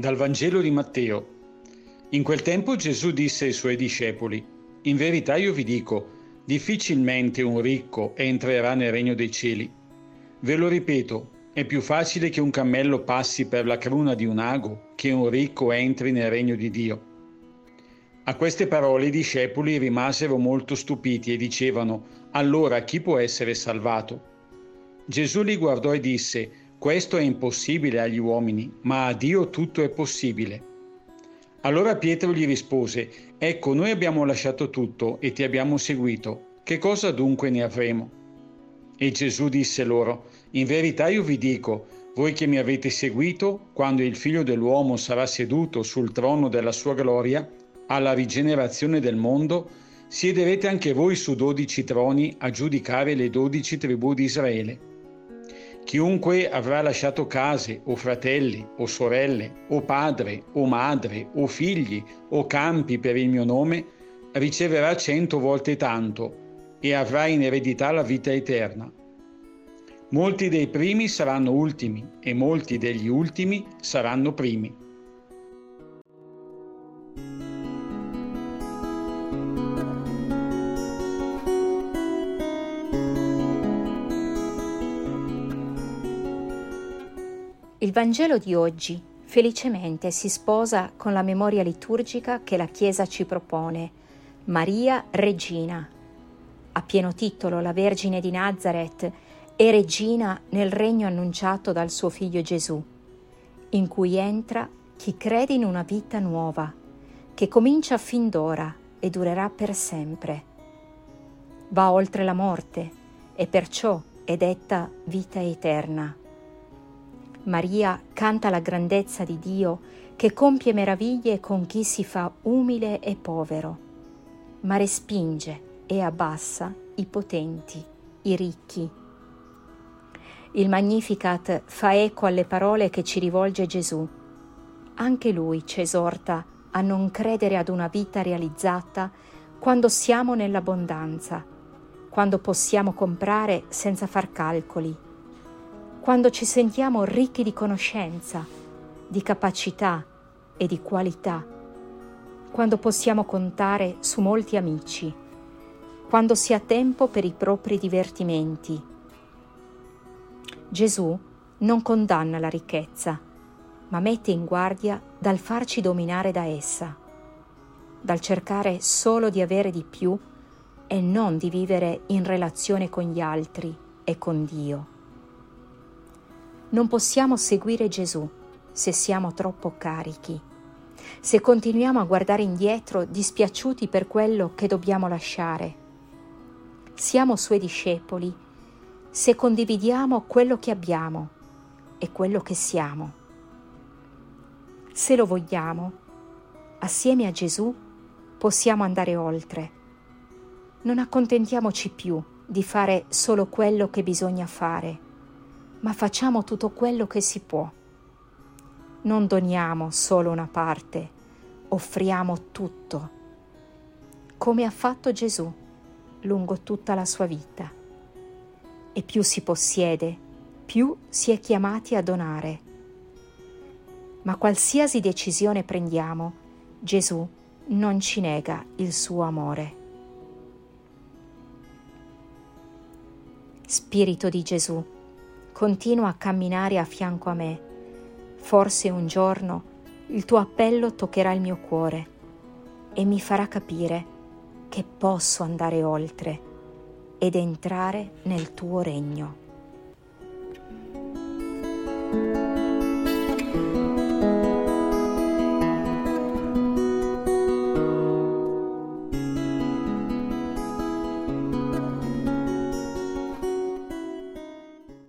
Dal Vangelo di Matteo. In quel tempo Gesù disse ai suoi discepoli, In verità io vi dico, difficilmente un ricco entrerà nel regno dei cieli. Ve lo ripeto, è più facile che un cammello passi per la cruna di un ago che un ricco entri nel regno di Dio. A queste parole i discepoli rimasero molto stupiti e dicevano, Allora chi può essere salvato? Gesù li guardò e disse, questo è impossibile agli uomini, ma a Dio tutto è possibile. Allora Pietro gli rispose, Ecco, noi abbiamo lasciato tutto e ti abbiamo seguito. Che cosa dunque ne avremo? E Gesù disse loro, In verità io vi dico, voi che mi avete seguito, quando il figlio dell'uomo sarà seduto sul trono della sua gloria, alla rigenerazione del mondo, siederete anche voi su dodici troni a giudicare le dodici tribù di Israele. Chiunque avrà lasciato case o fratelli o sorelle o padre o madre o figli o campi per il mio nome, riceverà cento volte tanto e avrà in eredità la vita eterna. Molti dei primi saranno ultimi e molti degli ultimi saranno primi. Il Vangelo di oggi felicemente si sposa con la memoria liturgica che la Chiesa ci propone, Maria Regina. A pieno titolo la Vergine di Nazareth è regina nel regno annunciato dal suo figlio Gesù, in cui entra chi crede in una vita nuova, che comincia fin d'ora e durerà per sempre. Va oltre la morte e perciò è detta vita eterna. Maria canta la grandezza di Dio che compie meraviglie con chi si fa umile e povero, ma respinge e abbassa i potenti, i ricchi. Il Magnificat fa eco alle parole che ci rivolge Gesù. Anche lui ci esorta a non credere ad una vita realizzata quando siamo nell'abbondanza, quando possiamo comprare senza far calcoli quando ci sentiamo ricchi di conoscenza, di capacità e di qualità, quando possiamo contare su molti amici, quando si ha tempo per i propri divertimenti. Gesù non condanna la ricchezza, ma mette in guardia dal farci dominare da essa, dal cercare solo di avere di più e non di vivere in relazione con gli altri e con Dio. Non possiamo seguire Gesù se siamo troppo carichi, se continuiamo a guardare indietro dispiaciuti per quello che dobbiamo lasciare. Siamo suoi discepoli se condividiamo quello che abbiamo e quello che siamo. Se lo vogliamo, assieme a Gesù possiamo andare oltre. Non accontentiamoci più di fare solo quello che bisogna fare ma facciamo tutto quello che si può. Non doniamo solo una parte, offriamo tutto, come ha fatto Gesù lungo tutta la sua vita. E più si possiede, più si è chiamati a donare. Ma qualsiasi decisione prendiamo, Gesù non ci nega il suo amore. Spirito di Gesù, continua a camminare a fianco a me. Forse un giorno il tuo appello toccherà il mio cuore e mi farà capire che posso andare oltre ed entrare nel tuo regno.